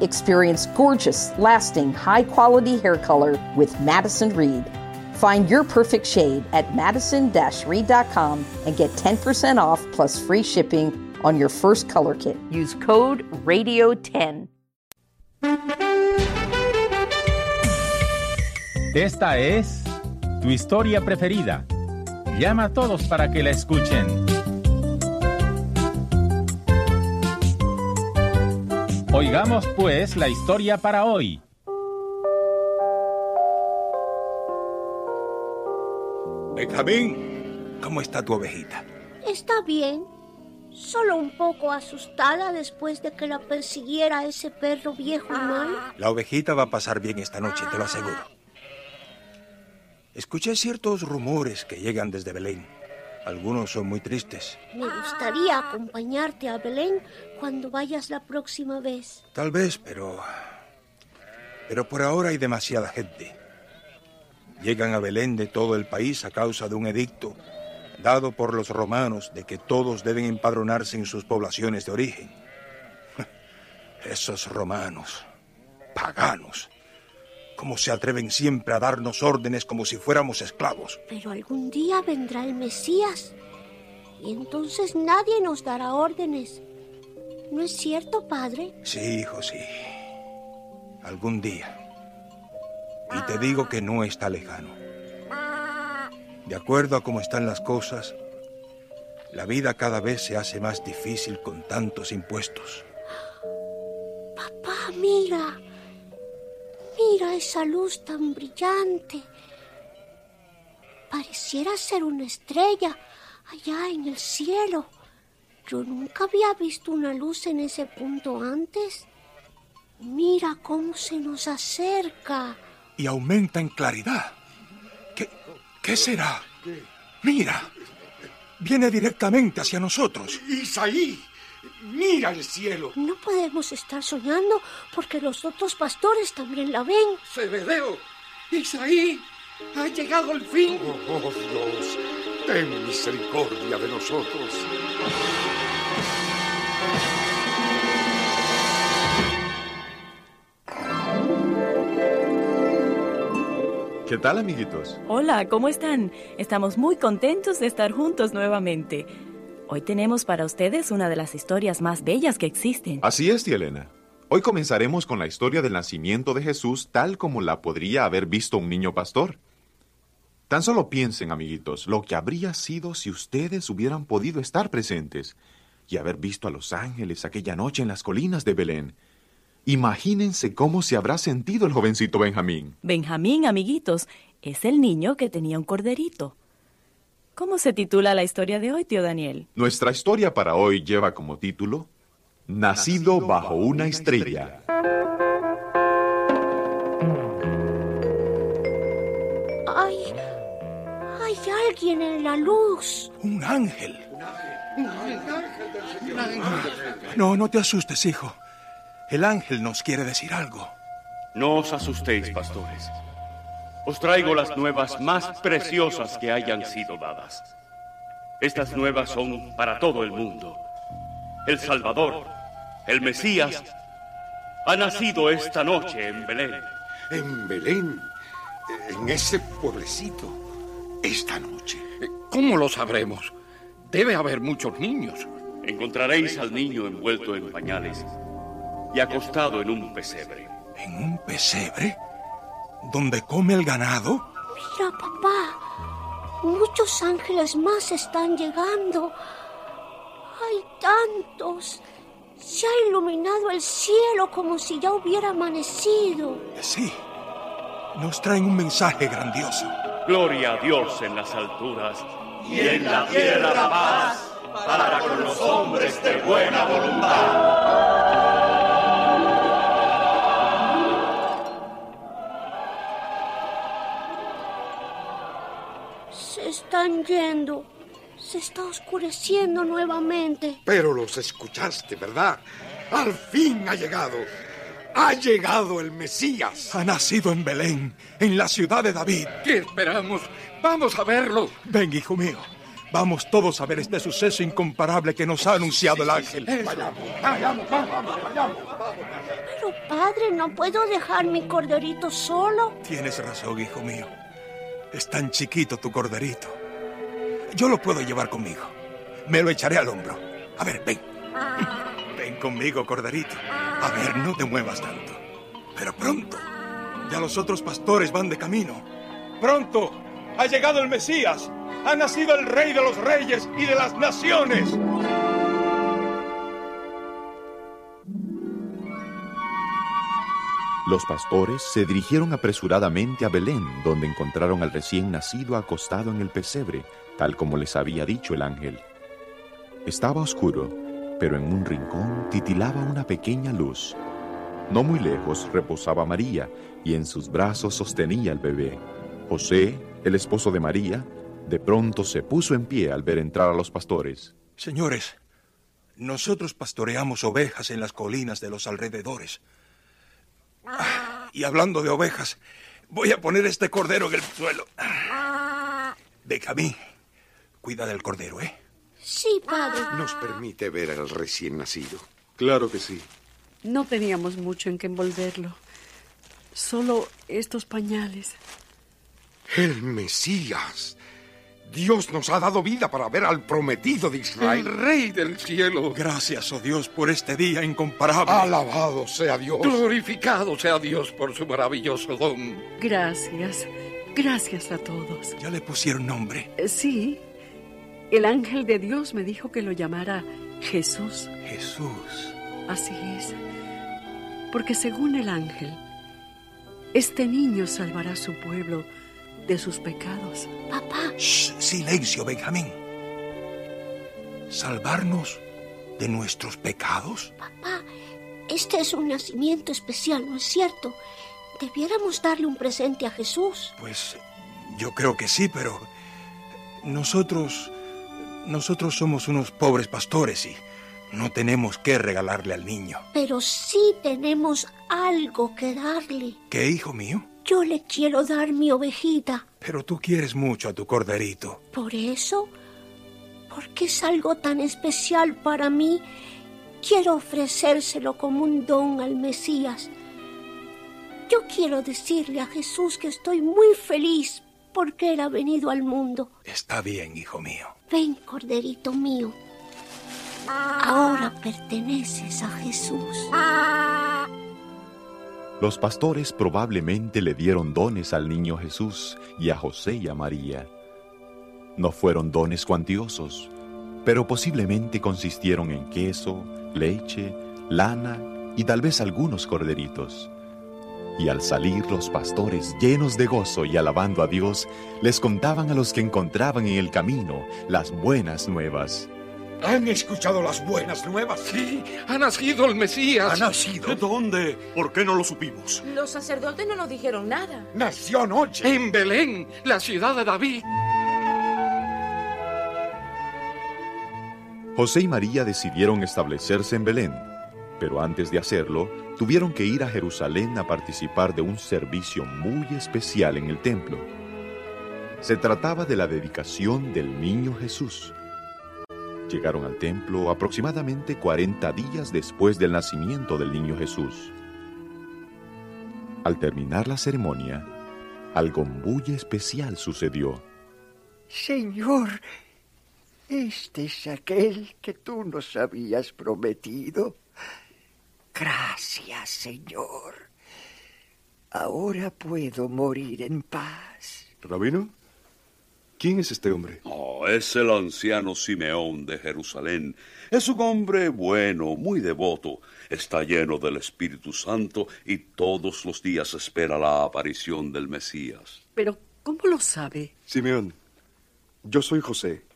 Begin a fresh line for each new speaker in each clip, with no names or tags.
Experience gorgeous, lasting, high quality hair color with Madison Reed. Find your perfect shade at madison reed.com and get 10% off plus free shipping on your first color kit. Use code RADIO10.
Esta es tu historia preferida. Llama a todos para que la escuchen. Oigamos pues la historia para hoy.
Benjamín, ¿cómo está tu ovejita?
Está bien. Solo un poco asustada después de que la persiguiera ese perro viejo y mal.
La ovejita va a pasar bien esta noche, te lo aseguro. Escuché ciertos rumores que llegan desde Belén. Algunos son muy tristes.
Me gustaría acompañarte a Belén cuando vayas la próxima vez.
Tal vez, pero... Pero por ahora hay demasiada gente. Llegan a Belén de todo el país a causa de un edicto dado por los romanos de que todos deben empadronarse en sus poblaciones de origen. Esos romanos, paganos, ¿cómo se atreven siempre a darnos órdenes como si fuéramos esclavos?
Pero algún día vendrá el Mesías y entonces nadie nos dará órdenes. ¿No es cierto, padre?
Sí, hijo, sí. Algún día. Y te digo que no está lejano. De acuerdo a cómo están las cosas, la vida cada vez se hace más difícil con tantos impuestos.
Papá, mira. Mira esa luz tan brillante. Pareciera ser una estrella allá en el cielo. Yo nunca había visto una luz en ese punto antes. Mira cómo se nos acerca.
Y aumenta en claridad. ¿Qué, qué será? Mira. Viene directamente hacia nosotros.
Isaí, mira el cielo.
No podemos estar soñando porque los otros pastores también la ven.
Zebedeo, Isaí, ha llegado el fin. Oh, oh, Dios, ten misericordia de nosotros.
¿Qué tal, amiguitos?
Hola, ¿cómo están? Estamos muy contentos de estar juntos nuevamente. Hoy tenemos para ustedes una de las historias más bellas que existen.
Así es, tía Elena. Hoy comenzaremos con la historia del nacimiento de Jesús tal como la podría haber visto un niño pastor. Tan solo piensen, amiguitos, lo que habría sido si ustedes hubieran podido estar presentes y haber visto a los ángeles aquella noche en las colinas de Belén Imagínense cómo se habrá sentido el jovencito Benjamín.
Benjamín, amiguitos, es el niño que tenía un corderito. ¿Cómo se titula la historia de hoy, tío Daniel?
Nuestra historia para hoy lleva como título Nacido, bajo una estrella.
¡Ay! ¡Hay alguien en la luz!
Un ángel. No, no te asustes, hijo. El ángel nos quiere decir algo.
No os asustéis, pastores. Os traigo las nuevas más preciosas que hayan sido dadas. Estas nuevas son para todo el mundo. El Salvador, el Mesías, ha nacido esta noche en Belén.
En Belén, en ese pueblecito, esta noche.
¿Cómo lo sabremos? Debe haber muchos niños.
Encontraréis al niño envuelto en pañales y acostado en un pesebre.
¿En un pesebre? ¿Donde come el ganado?
Mira, papá. Muchos ángeles más están llegando. Hay tantos. Se ha iluminado el cielo como si ya hubiera amanecido.
Sí. Nos traen un mensaje grandioso.
Gloria a Dios en las alturas.
Y en la tierra paz para con los hombres de buena voluntad.
Están yendo. Se está oscureciendo nuevamente.
Pero los escuchaste, ¿verdad? Al fin ha llegado. Ha llegado el Mesías.
Ha nacido en Belén, en la ciudad de David.
¿Qué esperamos? Vamos a verlo.
Ven, hijo mío. Vamos todos a ver este suceso incomparable que nos ha anunciado el ángel.
Vayamos, vayamos, vamos, vayamos.
Pero padre, no puedo dejar mi corderito solo.
Tienes razón, hijo mío. Es tan chiquito tu corderito. Yo lo puedo llevar conmigo. Me lo echaré al hombro. A ver, ven. Ven conmigo, corderito. A ver, no te muevas tanto. Pero pronto. Ya los otros pastores van de camino. Pronto. Ha llegado el Mesías. Ha nacido el Rey de los Reyes y de las Naciones.
Los pastores se dirigieron apresuradamente a Belén, donde encontraron al recién nacido acostado en el pesebre, tal como les había dicho el ángel. Estaba oscuro, pero en un rincón titilaba una pequeña luz. No muy lejos reposaba María, y en sus brazos sostenía al bebé. José, el esposo de María, de pronto se puso en pie al ver entrar a los pastores.
Señores, nosotros pastoreamos ovejas en las colinas de los alrededores. Y hablando de ovejas, voy a poner este cordero en el suelo. Benjamín, cuida del cordero, ¿eh?
Sí, padre.
¿Nos permite ver al recién nacido?
Claro que sí.
No teníamos mucho en que envolverlo. Solo estos pañales.
El Mesías. Dios nos ha dado vida para ver al prometido de Israel.
El Rey del cielo.
Gracias, oh Dios, por este día incomparable.
Alabado sea Dios.
Glorificado sea Dios por su maravilloso don.
Gracias. Gracias a todos.
¿Ya le pusieron nombre?
Eh, Sí. El ángel de Dios me dijo que lo llamara Jesús.
Jesús.
Así es. Porque según el ángel, este niño salvará a su pueblo de sus pecados.
Papá.
Shh, silencio, Benjamín. ¿Salvarnos de nuestros pecados?
Papá, este es un nacimiento especial, ¿no es cierto? Debiéramos darle un presente a Jesús.
Pues yo creo que sí, pero nosotros nosotros somos unos pobres pastores y no tenemos que regalarle al niño.
Pero sí tenemos algo que darle.
¿Qué, hijo mío?
Yo le quiero dar mi ovejita.
Pero tú quieres mucho a tu corderito.
Por eso, porque es algo tan especial para mí, quiero ofrecérselo como un don al Mesías. Yo quiero decirle a Jesús que estoy muy feliz porque Él ha venido al mundo.
Está bien, hijo mío.
Ven, corderito mío. Ahora perteneces a Jesús.
Los pastores probablemente le dieron dones al niño Jesús y a José y a María. No fueron dones cuantiosos, pero posiblemente consistieron en queso, leche, lana y tal vez algunos corderitos. Y al salir los pastores llenos de gozo y alabando a Dios, les contaban a los que encontraban en el camino las buenas nuevas.
¿Han escuchado las buenas nuevas?
Sí, ha nacido el Mesías.
¿Ha nacido?
¿Dónde? ¿Por qué no lo supimos?
Los sacerdotes no nos dijeron nada.
Nació anoche.
En Belén, la ciudad de David.
José y María decidieron establecerse en Belén, pero antes de hacerlo, tuvieron que ir a Jerusalén a participar de un servicio muy especial en el templo. Se trataba de la dedicación del niño Jesús. Llegaron al templo aproximadamente 40 días después del nacimiento del niño Jesús. Al terminar la ceremonia, algo muy especial sucedió.
Señor, este es aquel que tú nos habías prometido. Gracias, Señor. Ahora puedo morir en paz.
¿Rabino? ¿Quién es este hombre?
Oh, es el anciano Simeón de Jerusalén. Es un hombre bueno, muy devoto. Está lleno del Espíritu Santo y todos los días espera la aparición del Mesías.
Pero, ¿cómo lo sabe?
Simeón, yo soy José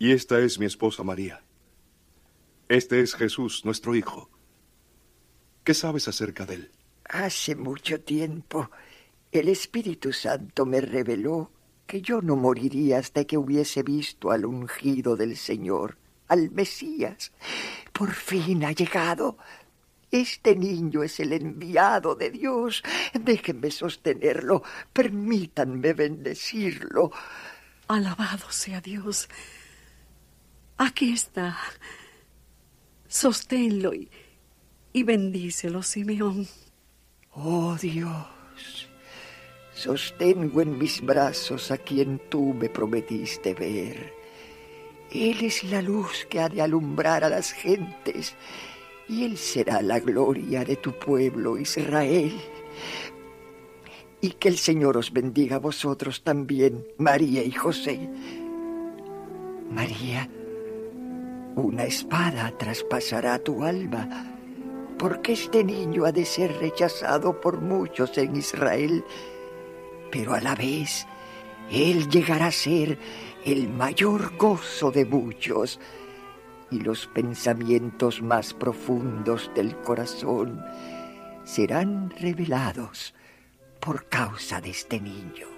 y esta es mi esposa María. Este es Jesús, nuestro Hijo. ¿Qué sabes acerca de él?
Hace mucho tiempo el Espíritu Santo me reveló que yo no moriría hasta que hubiese visto al ungido del Señor, al Mesías. Por fin ha llegado. Este niño es el enviado de Dios. Déjenme sostenerlo. Permítanme bendecirlo.
Alabado sea Dios. Aquí está. Sosténlo y, y bendícelo, Simeón.
Oh Dios, sostengo en mis brazos a quien tú me prometiste ver. Él es la luz que ha de alumbrar a las gentes y Él será la gloria de tu pueblo Israel. Y que el Señor os bendiga a vosotros también, María y José. María, una espada traspasará tu alma porque este niño ha de ser rechazado por muchos en Israel, pero a la vez él llegará a ser el mayor gozo de muchos y los pensamientos más profundos del corazón serán revelados por causa de este niño.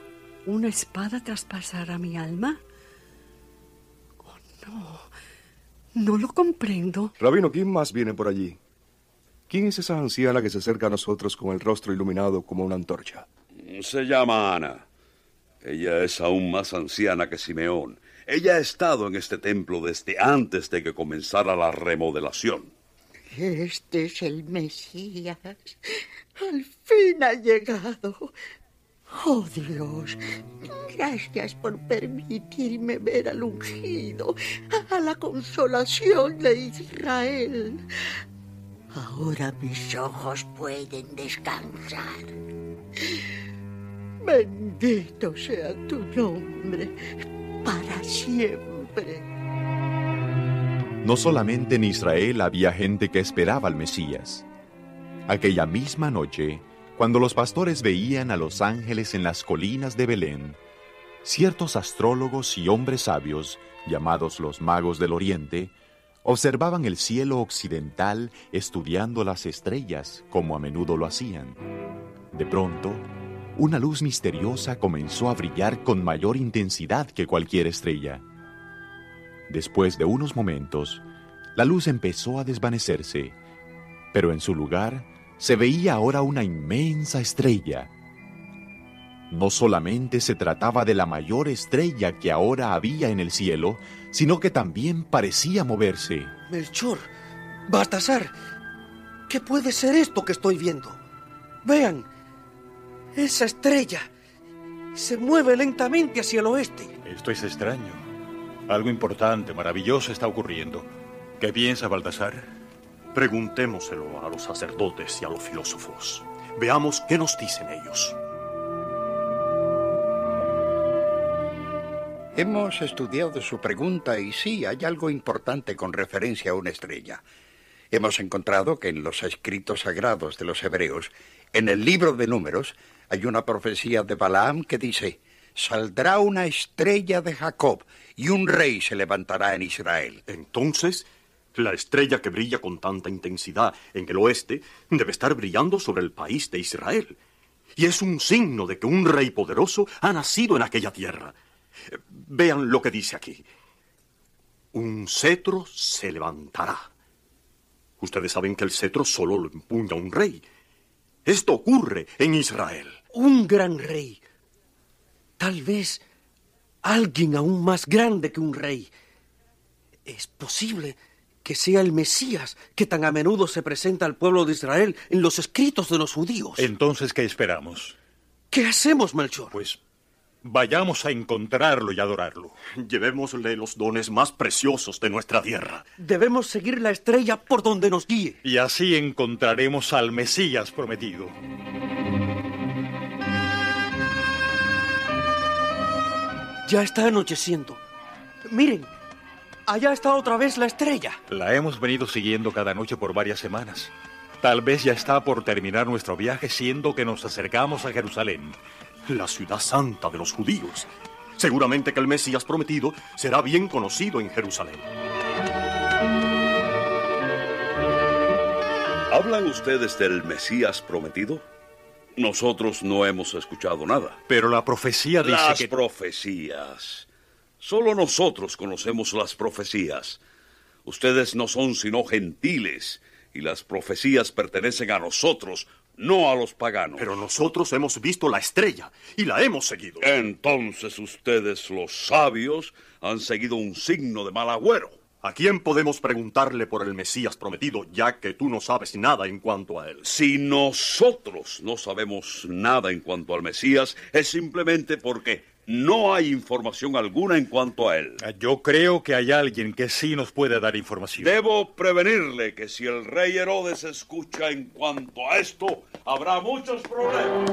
¿Una espada traspasará mi alma? Oh, no. No lo comprendo.
Rabino, ¿quién más viene por allí? ¿Quién es esa anciana que se acerca a nosotros con el rostro iluminado como una antorcha?
Se llama Ana. Ella es aún más anciana que Simeón. Ella ha estado en este templo desde antes de que comenzara la remodelación.
Este es el Mesías. Al fin ha llegado. Oh Dios, gracias por permitirme ver al ungido, a la consolación de Israel. Ahora mis ojos pueden descansar. Bendito sea tu nombre para siempre.
No solamente en Israel había gente que esperaba al Mesías. Aquella misma noche, cuando los pastores veían a los ángeles en las colinas de Belén, ciertos astrólogos y hombres sabios, llamados los magos del Oriente, Observaban el cielo occidental estudiando las estrellas, como a menudo lo hacían. De pronto, una luz misteriosa comenzó a brillar con mayor intensidad que cualquier estrella. Después de unos momentos, la luz empezó a desvanecerse, pero en su lugar se veía ahora una inmensa estrella. No solamente se trataba de la mayor estrella que ahora había en el cielo, sino que también parecía moverse.
Melchor, Baltasar, ¿qué puede ser esto que estoy viendo? Vean, esa estrella se mueve lentamente hacia el oeste.
Esto es extraño. Algo importante, maravilloso está ocurriendo. ¿Qué piensa Baltasar?
Preguntémoselo a los sacerdotes y a los filósofos. Veamos qué nos dicen ellos.
Hemos estudiado su pregunta y sí, hay algo importante con referencia a una estrella. Hemos encontrado que en los escritos sagrados de los hebreos, en el libro de números, hay una profecía de Balaam que dice, saldrá una estrella de Jacob y un rey se levantará en Israel.
Entonces, la estrella que brilla con tanta intensidad en el oeste debe estar brillando sobre el país de Israel. Y es un signo de que un rey poderoso ha nacido en aquella tierra. Vean lo que dice aquí. Un cetro se levantará. Ustedes saben que el cetro solo lo empuña un rey. Esto ocurre en Israel.
Un gran rey. Tal vez alguien aún más grande que un rey. Es posible que sea el Mesías que tan a menudo se presenta al pueblo de Israel en los escritos de los judíos.
Entonces, ¿qué esperamos?
¿Qué hacemos, Melchor?
Pues Vayamos a encontrarlo y adorarlo.
Llevémosle los dones más preciosos de nuestra tierra.
Debemos seguir la estrella por donde nos guíe.
Y así encontraremos al Mesías prometido.
Ya está anocheciendo. Miren, allá está otra vez la estrella.
La hemos venido siguiendo cada noche por varias semanas. Tal vez ya está por terminar nuestro viaje siendo que nos acercamos a Jerusalén
la ciudad santa de los judíos. Seguramente que el Mesías prometido será bien conocido en Jerusalén.
¿Hablan ustedes del Mesías prometido? Nosotros no hemos escuchado nada.
Pero la profecía dice
las
que...
profecías. Solo nosotros conocemos las profecías. Ustedes no son sino gentiles y las profecías pertenecen a nosotros, no a los paganos.
Pero nosotros hemos visto la estrella y la hemos seguido.
Entonces ustedes, los sabios, han seguido un signo de mal agüero.
¿A quién podemos preguntarle por el Mesías prometido, ya que tú no sabes nada en cuanto a él?
Si nosotros no sabemos nada en cuanto al Mesías, es simplemente porque no hay información alguna en cuanto a él.
Yo creo que hay alguien que sí nos puede dar información.
Debo prevenirle que si el rey Herodes escucha en cuanto a esto, habrá muchos problemas.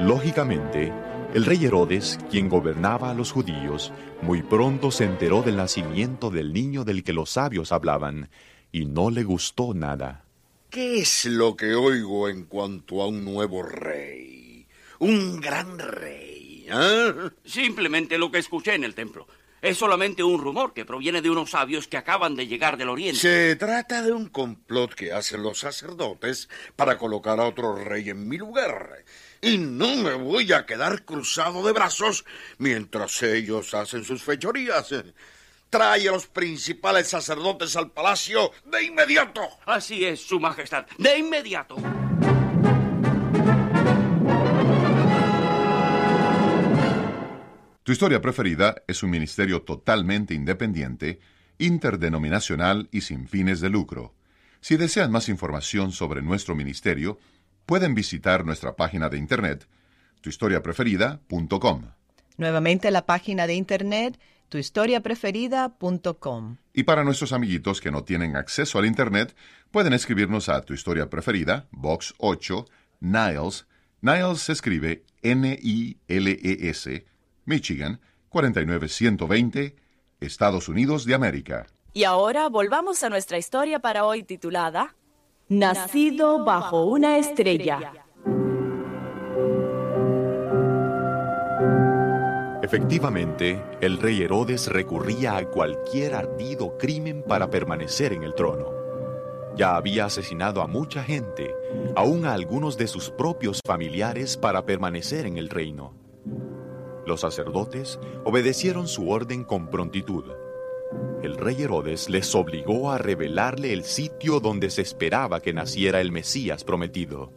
Lógicamente, el rey Herodes, quien gobernaba a los judíos, muy pronto se enteró del nacimiento del niño del que los sabios hablaban, y no le gustó nada.
¿Qué es lo que oigo en cuanto a un nuevo rey? Un gran rey. ¿eh?
Simplemente lo que escuché en el templo. Es solamente un rumor que proviene de unos sabios que acaban de llegar del oriente.
Se trata de un complot que hacen los sacerdotes para colocar a otro rey en mi lugar. Y no me voy a quedar cruzado de brazos mientras ellos hacen sus fechorías. Trae a los principales sacerdotes al palacio de inmediato.
Así es, Su Majestad, de inmediato.
Tu historia preferida es un ministerio totalmente independiente, interdenominacional y sin fines de lucro. Si desean más información sobre nuestro ministerio, pueden visitar nuestra página de internet, tuhistoriapreferida.com.
Nuevamente la página de internet, tuhistoriapreferida.com.
Y para nuestros amiguitos que no tienen acceso al internet, pueden escribirnos a tu historia preferida, Box 8, Niles. Niles se escribe N-I-L-E-S, Michigan, 49120, Estados Unidos de América.
Y ahora volvamos a nuestra historia para hoy titulada Nacido bajo una estrella.
Efectivamente, el rey Herodes recurría a cualquier ardido crimen para permanecer en el trono. Ya había asesinado a mucha gente, aun a algunos de sus propios familiares para permanecer en el reino. Los sacerdotes obedecieron su orden con prontitud. El rey Herodes les obligó a revelarle el sitio donde se esperaba que naciera el Mesías prometido.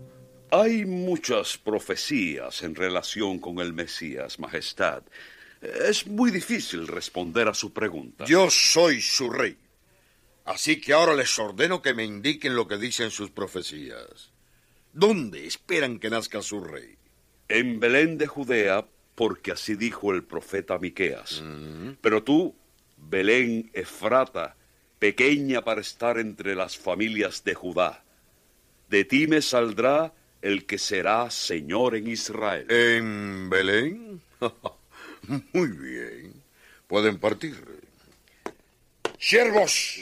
Hay muchas profecías en relación con el Mesías, Majestad. Es muy difícil responder a su pregunta.
Yo soy su rey. Así que ahora les ordeno que me indiquen lo que dicen sus profecías. ¿Dónde esperan que nazca su rey?
En Belén de Judea, porque así dijo el profeta Miqueas. Pero tú, Belén Efrata, pequeña para estar entre las familias de Judá. De ti me saldrá el que será Señor en Israel.
¿En Belén? Muy bien. Pueden partir. Siervos,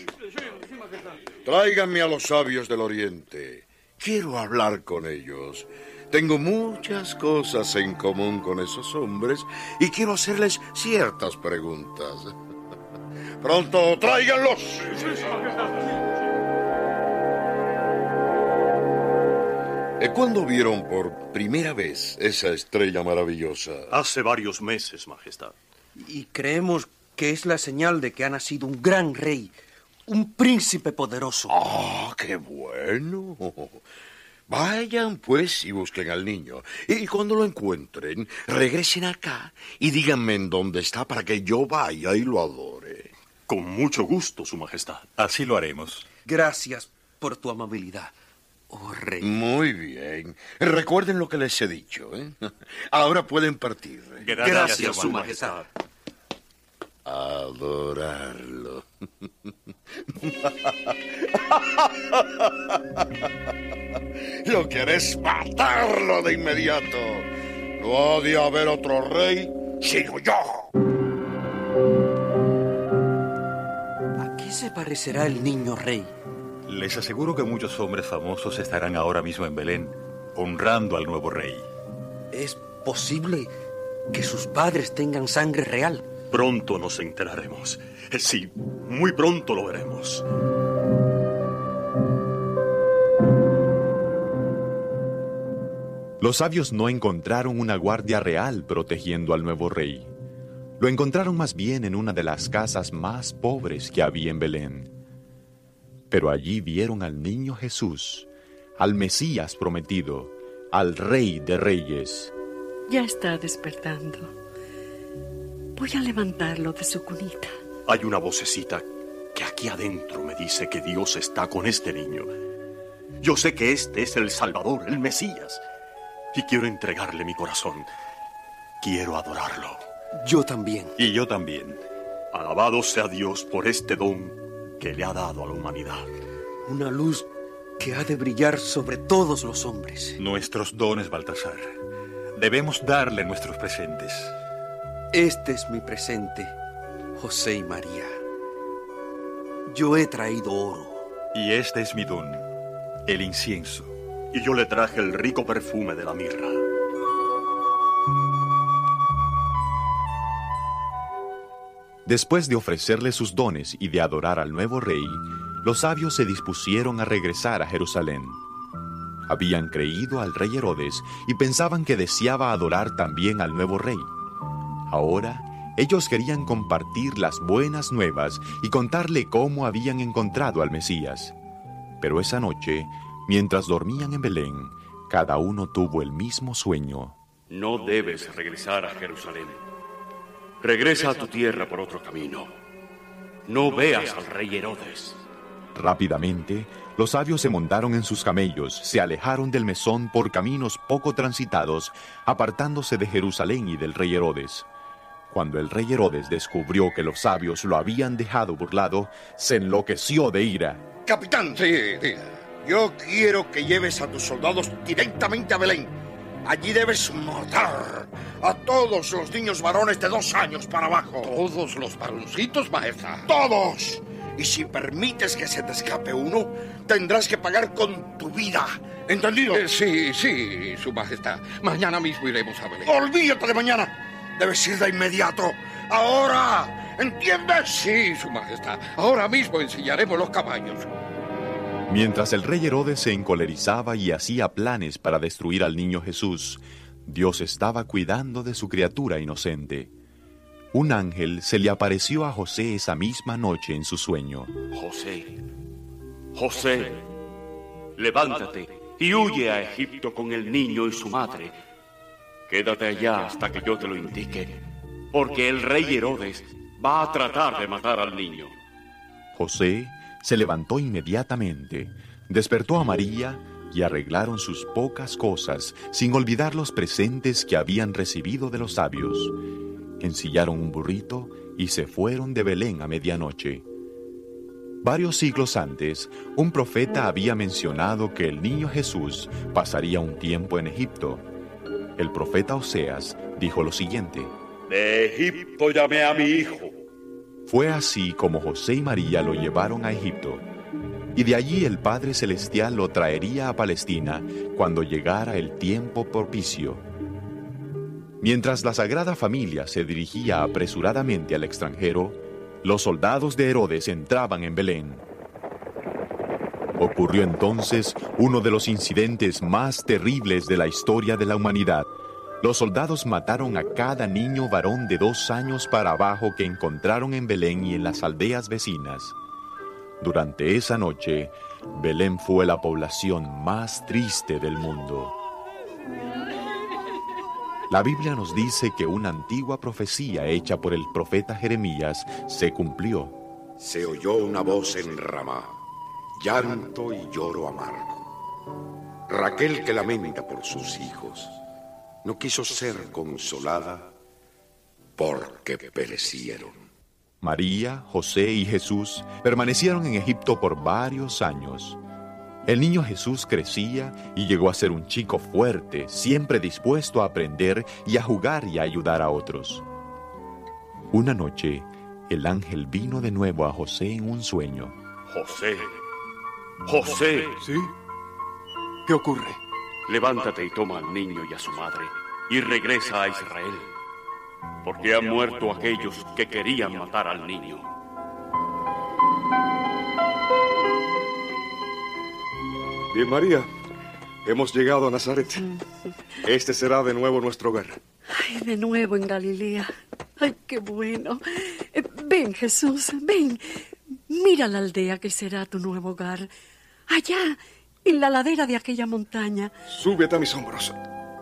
tráiganme a los sabios del oriente. Quiero hablar con ellos. Tengo muchas cosas en común con esos hombres y quiero hacerles ciertas preguntas. Pronto, tráiganlos. ¿Cuándo vieron por primera vez esa estrella maravillosa?
Hace varios meses, Majestad.
Y creemos que es la señal de que ha nacido un gran rey, un príncipe poderoso.
¡Ah, qué bueno! Vayan pues y busquen al niño. Y cuando lo encuentren, regresen acá y díganme en dónde está para que yo vaya y lo adore.
Con mucho gusto, Su Majestad.
Así lo haremos.
Gracias por tu amabilidad. Oh, rey.
Muy bien. Recuerden lo que les he dicho. ¿eh? Ahora pueden partir.
Gracias, Gracias Su Majestad.
Adorarlo. Lo querés matarlo de inmediato. No ha de haber otro rey, sino yo.
Se parecerá el niño rey?
Les aseguro que muchos hombres famosos estarán ahora mismo en Belén, honrando al nuevo rey.
¿Es posible que sus padres tengan sangre real?
Pronto nos enteraremos. Sí, muy pronto lo veremos.
Los sabios no encontraron una guardia real protegiendo al nuevo rey. Lo encontraron más bien en una de las casas más pobres que había en Belén. Pero allí vieron al niño Jesús, al Mesías prometido, al Rey de Reyes.
Ya está despertando. Voy a levantarlo de su cunita.
Hay una vocecita que aquí adentro me dice que Dios está con este niño. Yo sé que este es el Salvador, el Mesías y quiero entregarle mi corazón. Quiero adorarlo.
Yo también.
Y yo también. Alabado sea Dios por este don que le ha dado a la humanidad.
Una luz que ha de brillar sobre todos los hombres.
Nuestros dones, Baltasar. Debemos darle nuestros presentes.
Este es mi presente, José y María. Yo he traído oro.
Y este es mi don, el incienso
y yo le traje el rico perfume de la mirra.
Después de ofrecerle sus dones y de adorar al nuevo rey, los sabios se dispusieron a regresar a Jerusalén. Habían creído al rey Herodes y pensaban que deseaba adorar también al nuevo rey. Ahora, ellos querían compartir las buenas nuevas y contarle cómo habían encontrado al Mesías. Pero esa noche, Mientras dormían en Belén, cada uno tuvo el mismo sueño.
No debes regresar a Jerusalén. Regresa a tu tierra por otro camino. No veas al rey Herodes.
Rápidamente, los sabios se montaron en sus camellos, se alejaron del mesón por caminos poco transitados, apartándose de Jerusalén y del rey Herodes. Cuando el rey Herodes descubrió que los sabios lo habían dejado burlado, se enloqueció de ira.
Capitán, sí, sí. Yo quiero que lleves a tus soldados directamente a Belén. Allí debes matar a todos los niños varones de dos años para abajo.
¿Todos los varoncitos, maestra?
¡Todos! Y si permites que se te escape uno, tendrás que pagar con tu vida. ¿Entendido?
Eh, sí, sí, Su Majestad. Mañana mismo iremos a Belén.
Olvídate de mañana. Debes ir de inmediato. ¡Ahora! ¿Entiendes?
Sí, Su Majestad. Ahora mismo ensillaremos los caballos.
Mientras el rey Herodes se encolerizaba y hacía planes para destruir al niño Jesús, Dios estaba cuidando de su criatura inocente. Un ángel se le apareció a José esa misma noche en su sueño.
José, José, levántate y huye a Egipto con el niño y su madre. Quédate allá hasta que yo te lo indique, porque el rey Herodes va a tratar de matar al niño.
José se levantó inmediatamente, despertó a María y arreglaron sus pocas cosas sin olvidar los presentes que habían recibido de los sabios. Ensillaron un burrito y se fueron de Belén a medianoche. Varios siglos antes, un profeta había mencionado que el niño Jesús pasaría un tiempo en Egipto. El profeta Oseas dijo lo siguiente.
De Egipto llamé a mi hijo
fue así como José y María lo llevaron a Egipto, y de allí el Padre Celestial lo traería a Palestina cuando llegara el tiempo propicio. Mientras la Sagrada Familia se dirigía apresuradamente al extranjero, los soldados de Herodes entraban en Belén. Ocurrió entonces uno de los incidentes más terribles de la historia de la humanidad. Los soldados mataron a cada niño varón de dos años para abajo que encontraron en Belén y en las aldeas vecinas. Durante esa noche, Belén fue la población más triste del mundo. La Biblia nos dice que una antigua profecía hecha por el profeta Jeremías se cumplió.
Se oyó una voz en Ramá, llanto y lloro amargo. Raquel que lamenta por sus hijos no quiso ser consolada porque perecieron.
María, José y Jesús permanecieron en Egipto por varios años. El niño Jesús crecía y llegó a ser un chico fuerte, siempre dispuesto a aprender y a jugar y a ayudar a otros. Una noche, el ángel vino de nuevo a José en un sueño.
José, José.
¿Sí? ¿Qué ocurre?
Levántate y toma al niño y a su madre y regresa a Israel, porque han muerto aquellos que querían matar al niño.
Bien, María, Hemos llegado a Nazaret. Este será de nuevo nuestro hogar.
Ay, de nuevo en Galilea. Ay, qué bueno. Eh, ven, Jesús, ven. Mira la aldea que será tu nuevo hogar. Allá, en la ladera de aquella montaña.
Súbete a mis hombros.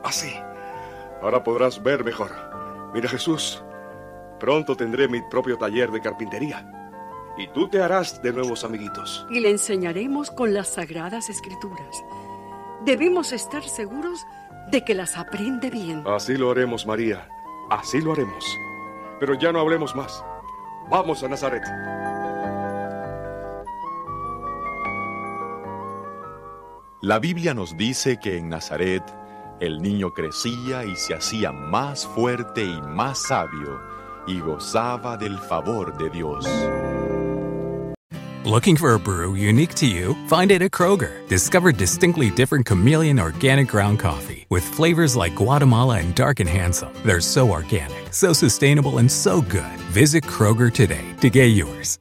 Así. Ahora podrás ver mejor. Mira, Jesús. Pronto tendré mi propio taller de carpintería. Y tú te harás de nuevos amiguitos.
Y le enseñaremos con las sagradas escrituras. Debemos estar seguros de que las aprende bien.
Así lo haremos, María. Así lo haremos. Pero ya no hablemos más. Vamos a Nazaret.
La Biblia nos dice que en Nazaret el niño crecía y se hacía más fuerte y más sabio y gozaba del favor de Dios.
Looking for a brew unique to you? Find it at Kroger. Discover distinctly different chameleon organic ground coffee with flavors like Guatemala and Dark and Handsome. They're so organic, so sustainable, and so good. Visit Kroger today to get yours.